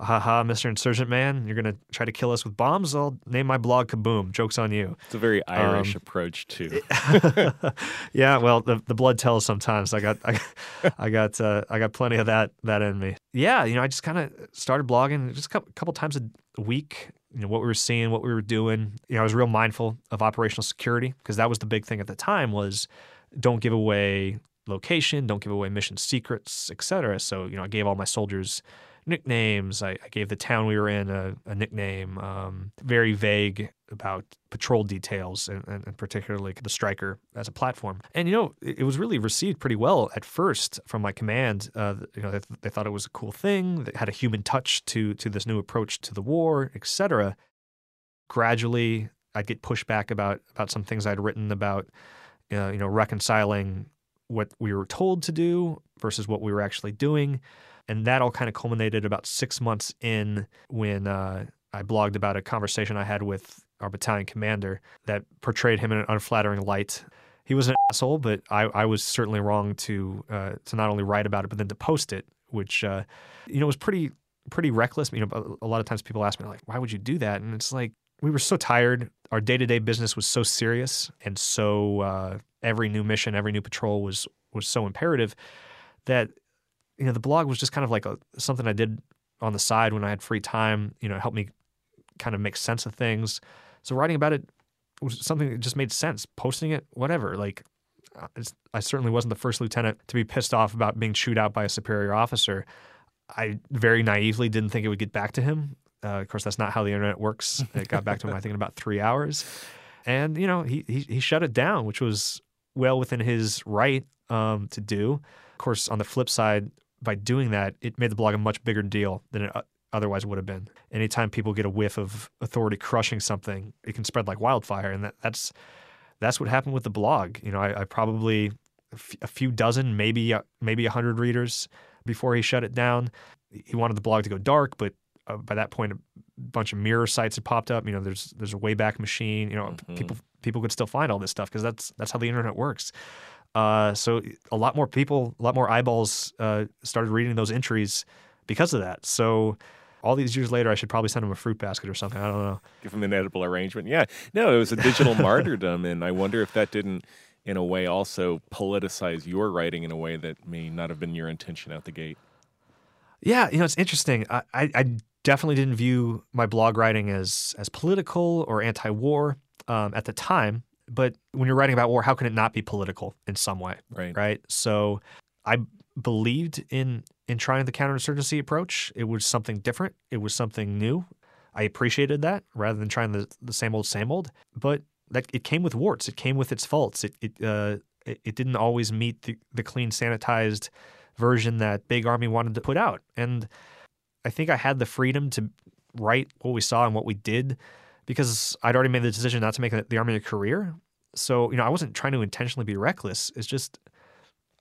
haha, Mr. Insurgent Man, you're going to try to kill us with bombs? I'll name my blog Kaboom. Joke's on you. It's a very Irish um, approach, too. [LAUGHS] yeah, well, the, the blood tells sometimes. I got I, I got uh, I got plenty of that that in me. Yeah, you know, I just kind of started blogging just a couple, couple times a week. You know what we were seeing, what we were doing. You know, I was real mindful of operational security because that was the big thing at the time was don't give away location, don't give away mission secrets, etc. So you know, I gave all my soldiers nicknames. I, I, gave the town we were in a, a nickname, um, very vague about patrol details and, and, and, particularly the Stryker as a platform. And, you know, it, it, was really received pretty well at first from my command. Uh, you know, they, they, thought it was a cool thing that had a human touch to, to this new approach to the war, etc. Gradually, I'd get pushback about, about some things I'd written about, uh, you know, reconciling what we were told to do versus what we were actually doing. And that all kind of culminated about six months in when uh, I blogged about a conversation I had with our battalion commander that portrayed him in an unflattering light. He was an asshole, but I, I was certainly wrong to uh, to not only write about it but then to post it, which uh, you know was pretty pretty reckless. You know, a lot of times people ask me like, "Why would you do that?" And it's like we were so tired. Our day to day business was so serious, and so uh, every new mission, every new patrol was was so imperative that you know, the blog was just kind of like a, something I did on the side when I had free time. You know, it helped me kind of make sense of things. So writing about it was something that just made sense. Posting it, whatever. Like, uh, I certainly wasn't the first lieutenant to be pissed off about being chewed out by a superior officer. I very naively didn't think it would get back to him. Uh, of course, that's not how the internet works. It got back to him, I think, in about three hours. And you know, he he, he shut it down, which was well within his right um, to do. Of course, on the flip side, by doing that, it made the blog a much bigger deal than it uh, otherwise would have been. Anytime people get a whiff of authority crushing something, it can spread like wildfire, and that, that's that's what happened with the blog. You know, I, I probably a few dozen, maybe maybe a hundred readers before he shut it down. He wanted the blog to go dark, but uh, by that point, a bunch of mirror sites had popped up. You know, there's there's a Wayback Machine. You know, mm-hmm. people people could still find all this stuff because that's that's how the internet works. Uh, so a lot more people, a lot more eyeballs uh, started reading those entries because of that. So All these years later, I should probably send him a fruit basket or something. I don't know. Give him an edible arrangement. Yeah. No, it was a digital [LAUGHS] martyrdom. And I wonder if that didn't, in a way, also politicize your writing in a way that may not have been your intention out the gate. Yeah, you know, it's interesting. I, I, I definitely didn't view my blog writing as as political or anti-war um, at the time. But when you're writing about war, how can it not be political in some way? Right. Right. So I believed in in trying the counterinsurgency approach. It was something different. It was something new. I appreciated that rather than trying the, the same old same old. But that it came with warts. It came with its faults. It it uh, it, it didn't always meet the, the clean sanitized version that Big Army wanted to put out. And I think I had the freedom to write what we saw and what we did because I'd already made the decision not to make the Army a career. So, you know, I wasn't trying to intentionally be reckless. It's just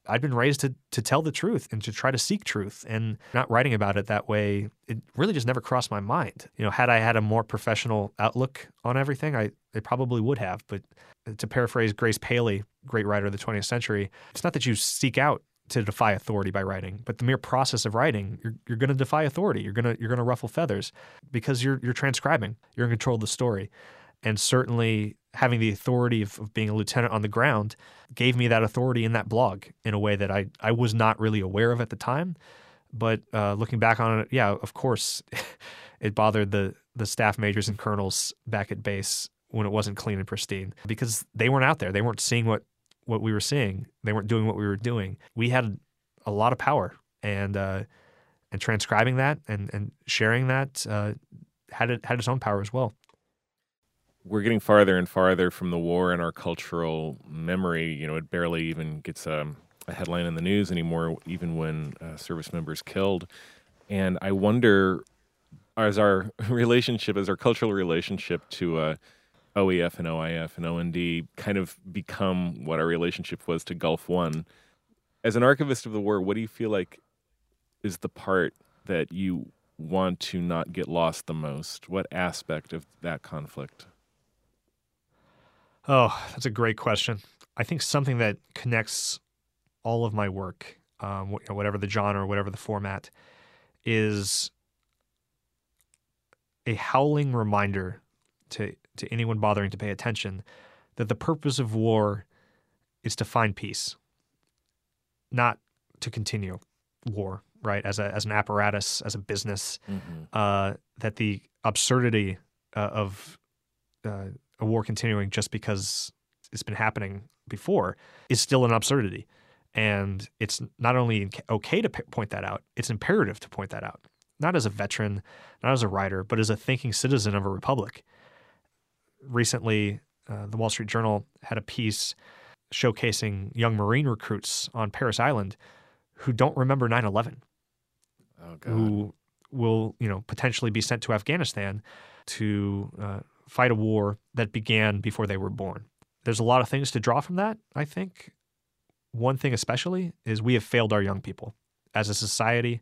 I'd been raised to to tell the truth and to try to seek truth and not writing about it that way. It really just never crossed my mind. You know, had I had a more professional outlook on everything, I, I probably would have. But to paraphrase Grace Paley, great writer of the 20th century, it's not that you seek out to defy authority by writing, but the mere process of writing, you're, you're going to defy authority. You're going to you're going to ruffle feathers because you're you're transcribing. You're in control of the story, and certainly having the authority of, of being a lieutenant on the ground gave me that authority in that blog in a way that I I was not really aware of at the time. But uh, looking back on it, yeah, of course, [LAUGHS] it bothered the the staff majors and colonels back at base when it wasn't clean and pristine because they weren't out there. They weren't seeing what what we were seeing. They weren't doing what we were doing. We had a lot of power, and uh, and transcribing that and and sharing that uh, had it had its own power as well. We're getting farther and farther from the war in our cultural memory. You know, it barely even gets a, a headline in the news anymore, even when uh, service members killed. And I wonder, as our [LAUGHS] relationship, as our cultural relationship to uh, OEF and OIF and OND kind of become what our relationship was to Gulf One. As an archivist of the war, what do you feel like is the part that you want to not get lost the most? What aspect of that conflict? Oh, that's a great question. I think something that connects all of my work, um, whatever the genre, whatever the format, is a howling reminder to to anyone bothering to pay attention that the purpose of war is to find peace, not to continue war, right? As a as an apparatus, as a business, mm-hmm. uh, that the absurdity uh, of uh, a war continuing just because it's been happening before is still an absurdity, and it's not only okay to p- point that out; it's imperative to point that out. Not as a veteran, not as a writer, but as a thinking citizen of a republic recently, uh, the Wall Street Journal had a piece showcasing young Marine recruits on Parris Island who don't remember 9 11. Oh, Who will, you know, potentially be sent to Afghanistan to uh, fight a war that began before they were born. There's a lot of things to draw from that, I think. One thing especially is we have failed our young people. As a society,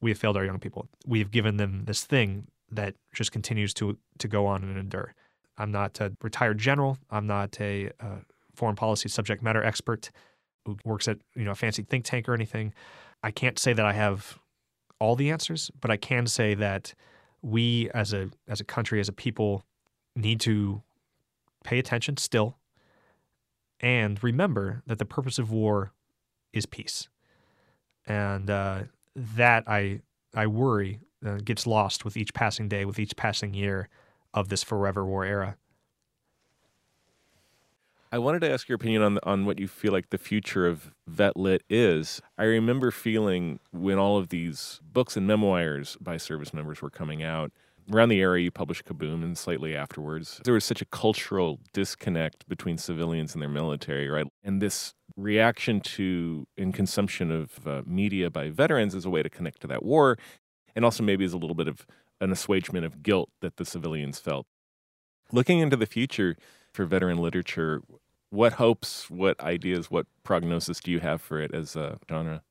we have failed our young people. We have given them this thing that just continues to to go on and endure. I'm not a retired general. I'm not a uh, foreign policy subject matter expert who works at you know a fancy think tank or anything. I can't say that I have all the answers, but I can say that we as a as a country, as a people, need to pay attention still and remember that the purpose of war is peace. And uh, that I I worry uh, gets lost with each passing day, with each passing year of this forever war era. I wanted to ask your opinion on on what you feel like the future of vet lit is. I remember feeling when all of these books and memoirs by service members were coming out around the era you published Kaboom and slightly afterwards, there was such a cultural disconnect between civilians and their military, right? And this reaction to and consumption of uh, media by veterans as a way to connect to that war, and also maybe as a little bit of an assuagement of guilt that the civilians felt. Looking into the future for veteran literature, what hopes, what ideas, what prognosis do you have for it as a genre?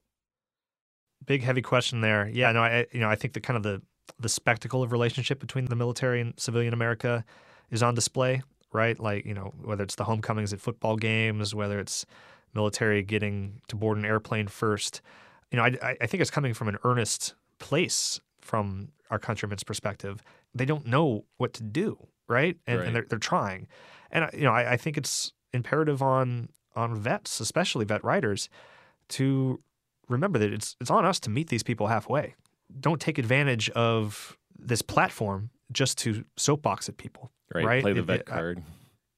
Big heavy question there. Yeah, no, I you know I think the kind of the the spectacle of relationship between the military and civilian America is on display, right? Like you know whether it's the homecomings at football games, whether it's military getting to board an airplane first. You know, I, I think it's coming from an earnest place from our countrymen's perspective. They don't know what to do, right? And, Right. and they're, they're trying. And, you know, I, I think it's imperative on on vets, especially vet writers, to remember that it's it's on us to meet these people halfway. Don't take advantage of this platform just to soapbox at people. Right. Right? Play the It- vet it- I- card.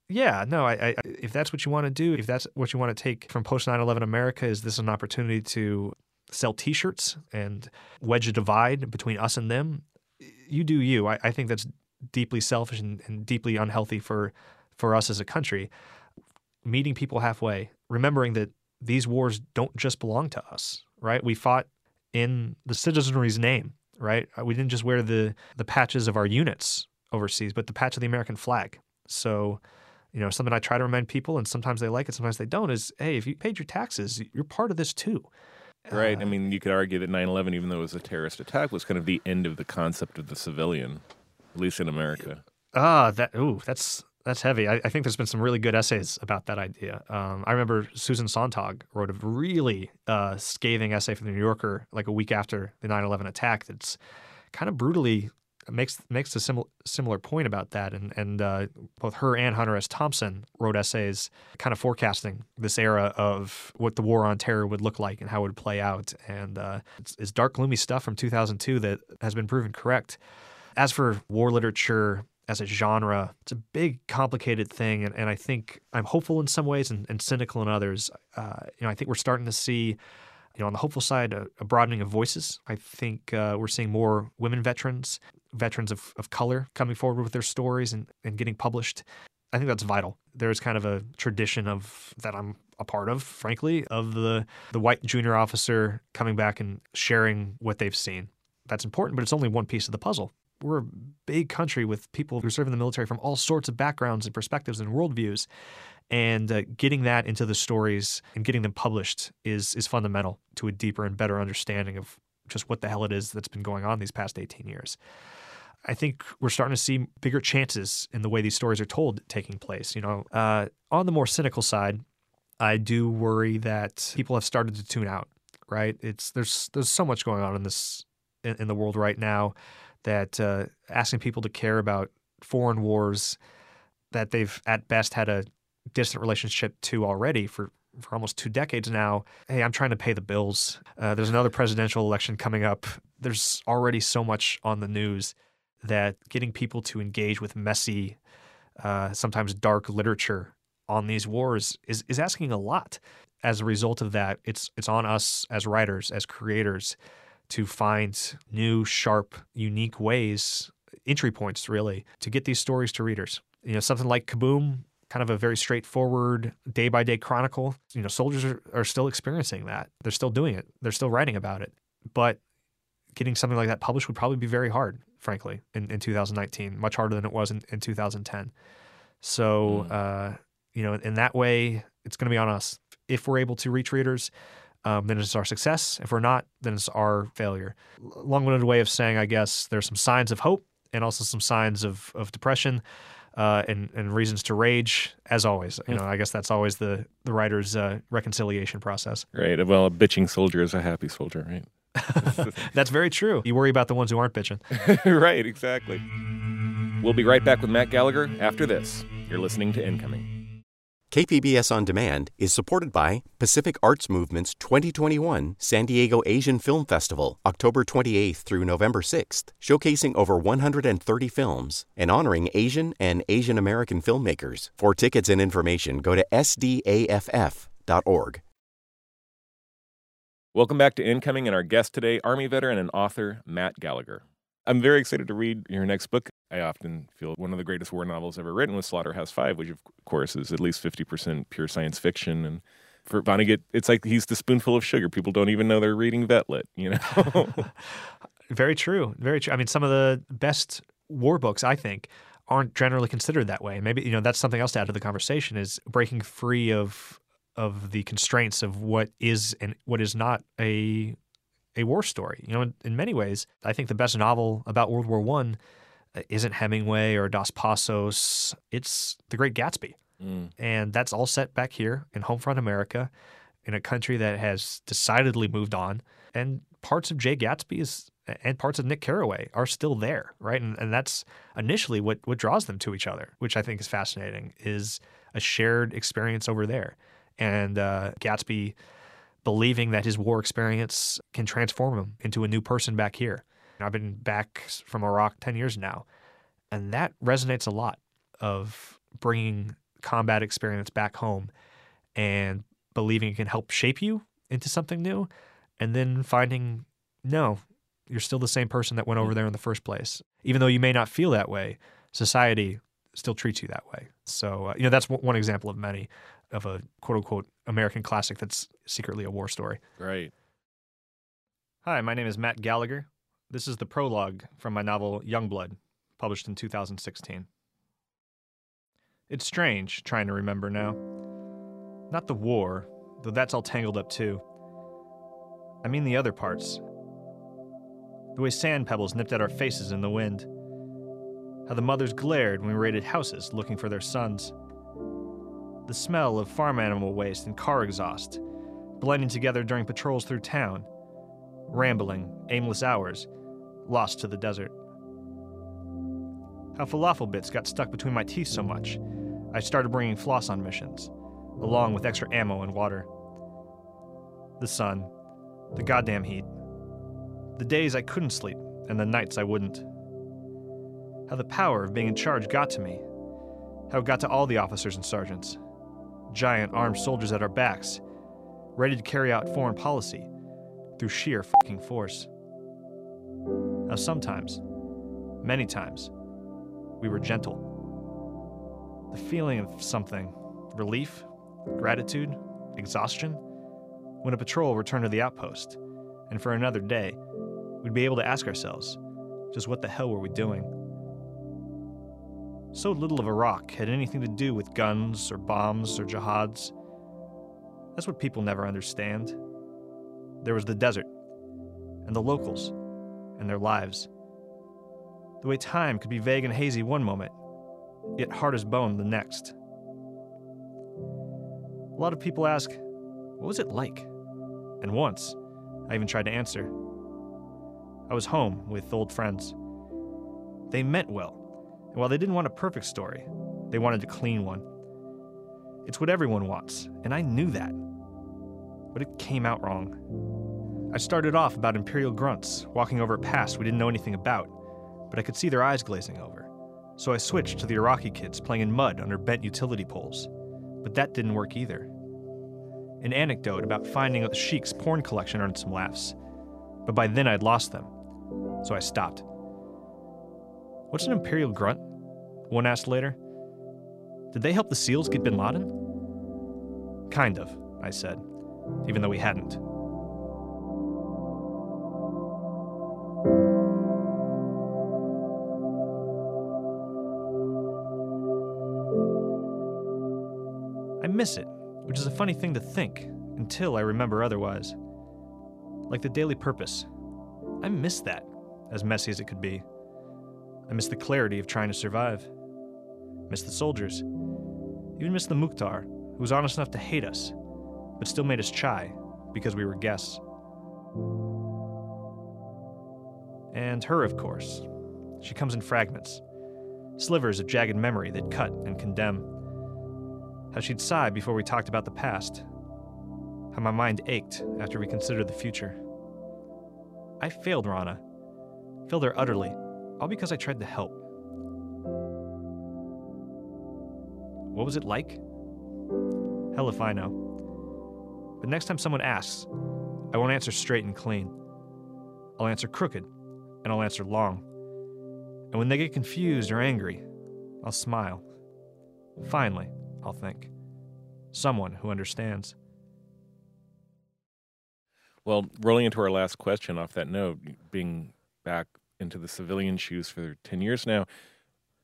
Yeah, no, I, I if that's what you want to do, if that's what you want to take from post 9/11 America, is this an opportunity to sell T-shirts and wedge a divide between us and them? You do you. I, I think that's deeply selfish and, and deeply unhealthy for for us as a country. Meeting people halfway, remembering that these wars don't just belong to us, right? We fought in the citizenry's name, right? Uh, We didn't just wear the the patches of our units overseas, but the patch of the American flag. So, you know, something I try to remind people, and sometimes they like it, sometimes they don't, is hey, if you paid your taxes, you're part of this too. Right. I Uh, mean, you could argue that 9 11, even though it was a terrorist attack, was kind of the end of the concept of the civilian, at least in America. Ah, that ooh, that's that's heavy. I, I think there's been some really good essays about that idea. Um, I remember Susan Sontag wrote a really uh, scathing essay for the New Yorker like a week after the 9/11 attack. That's kind of brutally makes makes a similar similar point about that. And and uh, both her and Hunter S. Thompson wrote essays, kind of forecasting this era of what the war on terror would look like and how it would play out. And uh, it's, it's dark, gloomy stuff from 2002 that has been proven correct. As for war literature as a genre, it's a big, complicated thing, and, and I think I'm hopeful in some ways and, and cynical in others. Uh, you know, I think we're starting to see, you know, on the hopeful side, a, a broadening of voices. I think uh, we're seeing more women veterans, veterans of, of color coming forward with their stories and, and getting published. I think that's vital. There's kind of a tradition of that I'm a part of, frankly, of the the white junior officer coming back and sharing what they've seen. That's important, but it's only one piece of the puzzle. We're a big country with people who serve in the military from all sorts of backgrounds and perspectives and worldviews, and uh, getting that into the stories and getting them published is is fundamental to a deeper and better understanding of just what the hell it is that's been going on these past 18 years. I think we're starting to see bigger chances in the way these stories are told taking place. You know, uh, on the more cynical side, I do worry that people have started to tune out. Right? It's there's there's so much going on in this in, in the world right now that uh, asking people to care about foreign wars that they've at best had a distant relationship to already for for almost two decades now. Hey, I'm trying to pay the bills. Uh, there's another presidential election coming up. There's already so much on the news that getting people to engage with messy, uh, sometimes dark literature on these wars is is asking a lot. As a result of that, it's it's on us as writers, as creators, to find new, sharp, unique ways, entry points really, to get these stories to readers. You know, something like Kaboom, kind of a very straightforward day by day chronicle. You know, soldiers are, are still experiencing that. They're still doing it. They're still writing about it. But getting something like that published would probably be very hard, frankly, in, in 2019, much harder than it was in, in 2010. So, uh, you know, in that way, it's going to be on us. If we're able to reach readers, um, then it's our success. If we're not, then it's our failure. Long winded way of saying, I guess, there's some signs of hope and also some signs of, of depression. Uh, and, and reasons to rage, as always. You know, I guess that's always the the writer's uh, reconciliation process. Right. Well, a bitching soldier is a happy soldier, right? [LAUGHS] [LAUGHS] That's very true. You worry about the ones who aren't bitching. [LAUGHS] right, exactly. We'll be right back with Matt Gallagher after this. You're listening to Incoming. KPBS On Demand is supported by Pacific Arts Movement's 2021 San Diego Asian Film Festival, October 28th through November 6th, showcasing over 130 films and honoring Asian and Asian American filmmakers. For tickets and information, go to sdaff.org. Welcome back to Incoming, and our guest today, Army veteran and author Matt Gallagher. I'm very excited to read your next book. I often feel one of the greatest war novels ever written was Slaughterhouse Five, which of course is at least 50% pure science fiction. And for Vonnegut, it's like he's the spoonful of sugar. People don't even know they're reading Vetlit, you know? [LAUGHS] Very true. Very true. I mean, some of the best war books, I think, aren't generally considered that way. Maybe you know that's something else to add to the conversation is breaking free of of the constraints of what is and what is not a a war story. You know, in, in many ways, I think the best novel about World War One isn't Hemingway or Dos Passos. It's The Great Gatsby, Mm. and that's all set back here in homefront America, in a country that has decidedly moved on. And parts of Jay Gatsby is and parts of Nick Carraway are still there, right? And, and that's initially what what draws them to each other, which I think is fascinating, is a shared experience over there. And uh, Gatsby believing that his war experience can transform him into a new person back here. I've been back from Iraq 10 years now, and that resonates a lot of bringing combat experience back home and believing it can help shape you into something new, and then finding, no, you're still the same person that went over there in the first place. Even though you may not feel that way, society still treats you that way. So, uh, you know, that's one example of many of a quote unquote American classic that's secretly a war story. Right. Hi, my name is Matt Gallagher. This is the prologue from my novel Youngblood, published in 2016. It's strange trying to remember now. Not the war, though that's all tangled up too. I mean the other parts. The way sand pebbles nipped at our faces in the wind. How the mothers glared when we raided houses looking for their sons the smell of farm animal waste and car exhaust, blending together during patrols through town, rambling, aimless hours, lost to the desert. How falafel bits got stuck between my teeth so much, I started bringing floss on missions, along with extra ammo and water. The sun, the goddamn heat, the days I couldn't sleep, and the nights I wouldn't. How the power of being in charge got to me, how it got to all the officers and sergeants giant armed soldiers at our backs, ready to carry out foreign policy through sheer fucking force. Now, sometimes, many times, we were gentle. The feeling of something relief, gratitude, exhaustion when a patrol returned to the outpost, and for another day, we'd be able to ask ourselves just what the hell were we doing? So little of Iraq had anything to do with guns or bombs or jihads. That's what people never understand. There was the desert, and the locals, and their lives. The way time could be vague and hazy one moment, yet hard as bone the next. A lot of people ask, What was it like? And once, I even tried to answer. I was home with old friends. They meant well and while they didn't want a perfect story, they wanted a clean one. It's what everyone wants, and I knew that. But it came out wrong. I started off about Imperial grunts, walking over a past we didn't know anything about, but I could see their eyes glazing over. So I switched to the Iraqi kids playing in mud under bent utility poles. But that didn't work either. An anecdote about finding the Sheik's porn collection earned some laughs, but by then I'd lost them, so I stopped. What's an Imperial grunt? One asked later. Did they help the SEALs get bin Laden? Kind of, I said, even though we hadn't. Miss it, which is a funny thing to think until I remember otherwise. Like the daily purpose. I miss that, as messy as it could be. I miss the clarity of trying to survive. Miss the soldiers. Even miss the Mukhtar, who was honest enough to hate us, but still made us chai because we were guests. And her, of course. She comes in fragments, slivers of jagged memory that cut and condemn. How she'd sigh before we talked about the past. How my mind ached after we considered the future. I failed Rana. Failed her utterly all because I tried to help. What was it like? Hell if I know. But next time someone asks, I won't answer straight and clean. I'll answer crooked, and I'll answer long. And when they get confused or angry, I'll smile. Finally, I'll think. Someone who understands. Well, rolling into our last question off that note, being back into the civilian shoes for 10 years now.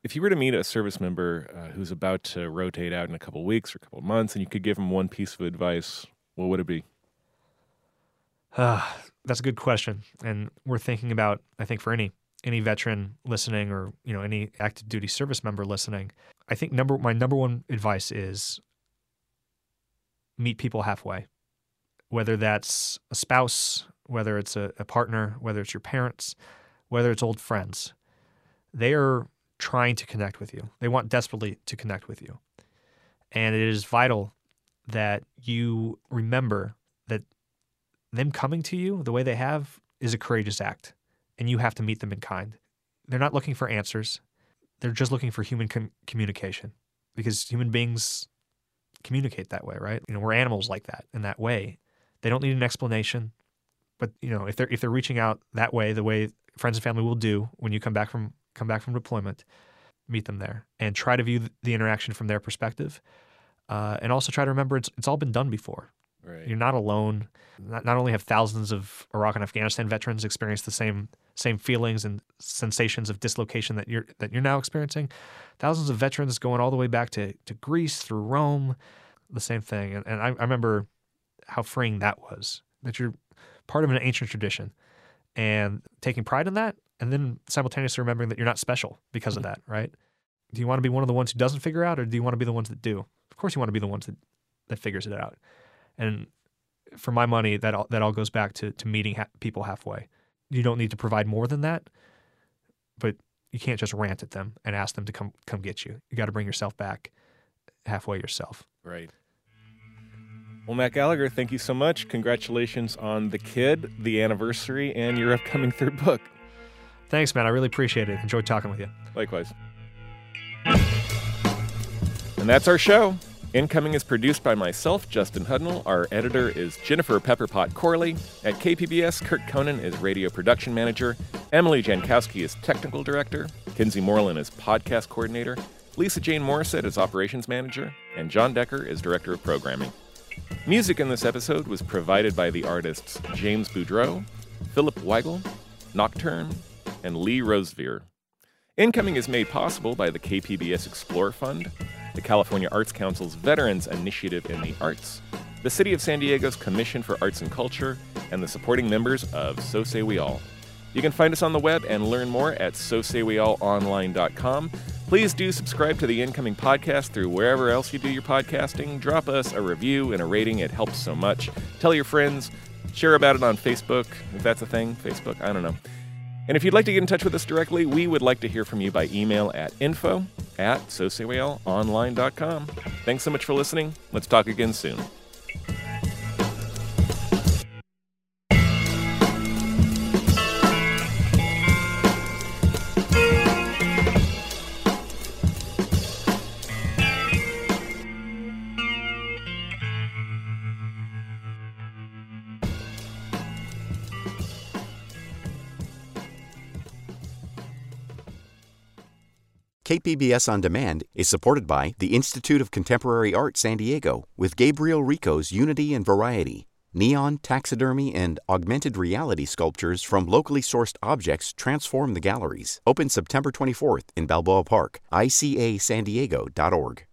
If you were to meet a service member uh, who's about to rotate out in a couple weeks or a couple months and you could give them one piece of advice, what would it be? Uh, [SIGHS] that's a good question. And we're thinking about, I think, for any any veteran listening or you know any active duty service member listening, I think number my number one advice is meet people halfway. Whether that's a spouse, whether it's a, a partner, whether it's your parents, whether it's old friends, they are trying to connect with you. They want desperately to connect with you. And it is vital that you remember that them coming to you the way they have is a courageous act, and you have to meet them in kind. They're not looking for answers, they're just looking for human com- communication because human beings communicate that way, right? You know, we're animals like that in that way. They don't need an explanation, but you know, if they're if they're reaching out that way, the way friends and family will do when you come back from come back from deployment, meet them there and try to view the interaction from their perspective, uh, and also try to remember it's it's all been done before. Right. You're not alone. Not, not only have thousands of Iraq and Afghanistan veterans experienced the same same feelings and sensations of dislocation that you're that you're now experiencing, thousands of veterans going all the way back to, to Greece through Rome, the same thing. And, and I, I remember how freeing that was. That you're part of an ancient tradition and taking pride in that, and then simultaneously remembering that you're not special because of mm. that, right? Do you want to be one of the ones who doesn't figure out, or do you want to be the ones that do? Of course, you want to be the ones that, that figures it out. And for my money, that all, that all goes back to to meeting ha- people halfway. You don't need to provide more than that, but you can't just rant at them and ask them to come come get you. You got to bring yourself back halfway yourself. Right. Well, Matt Gallagher, thank you so much. Congratulations on the kid, the anniversary, and your upcoming third book. Thanks, man. I really appreciate it. Enjoyed talking with you. Likewise. And that's our show. Incoming is produced by myself, Justin Hudnall. Our editor is Jennifer Pepperpot Corley. At KPBS, Kurt Conan is radio production manager. Emily Jankowski is technical director. Kinsee Morlan is podcast coordinator. Lisa Jane Morissette is operations manager. And John Decker is director of programming. Music in this episode was provided by the artists James Boudreau, Philip Weigel, Nocturne, and Lee Rosevere. Incoming is made possible by the KPBS Explore Fund, the California Arts Council's Veterans Initiative in the Arts, the City of San Diego's Commission for Arts and Culture, and the supporting members of So Say We All. You can find us on the web and learn more at SoSayWeAllOnline.com. Please do subscribe to the Incoming podcast through wherever else you do your podcasting. Drop us a review and a rating, it helps so much. Tell your friends, share about it on Facebook, if that's a thing. Facebook, I don't know. And if you'd like to get in touch with us directly, we would like to hear from you by email at info at SoSayWeAllOnline.com. Thanks so much for listening. Let's talk again soon. KPBS On Demand is supported by the Institute of Contemporary Art San Diego with Gabriel Rico's Unity and Variety. Neon, taxidermy, and augmented reality sculptures from locally sourced objects transform the galleries. Open September 24th in Balboa Park. ICASandiego.org.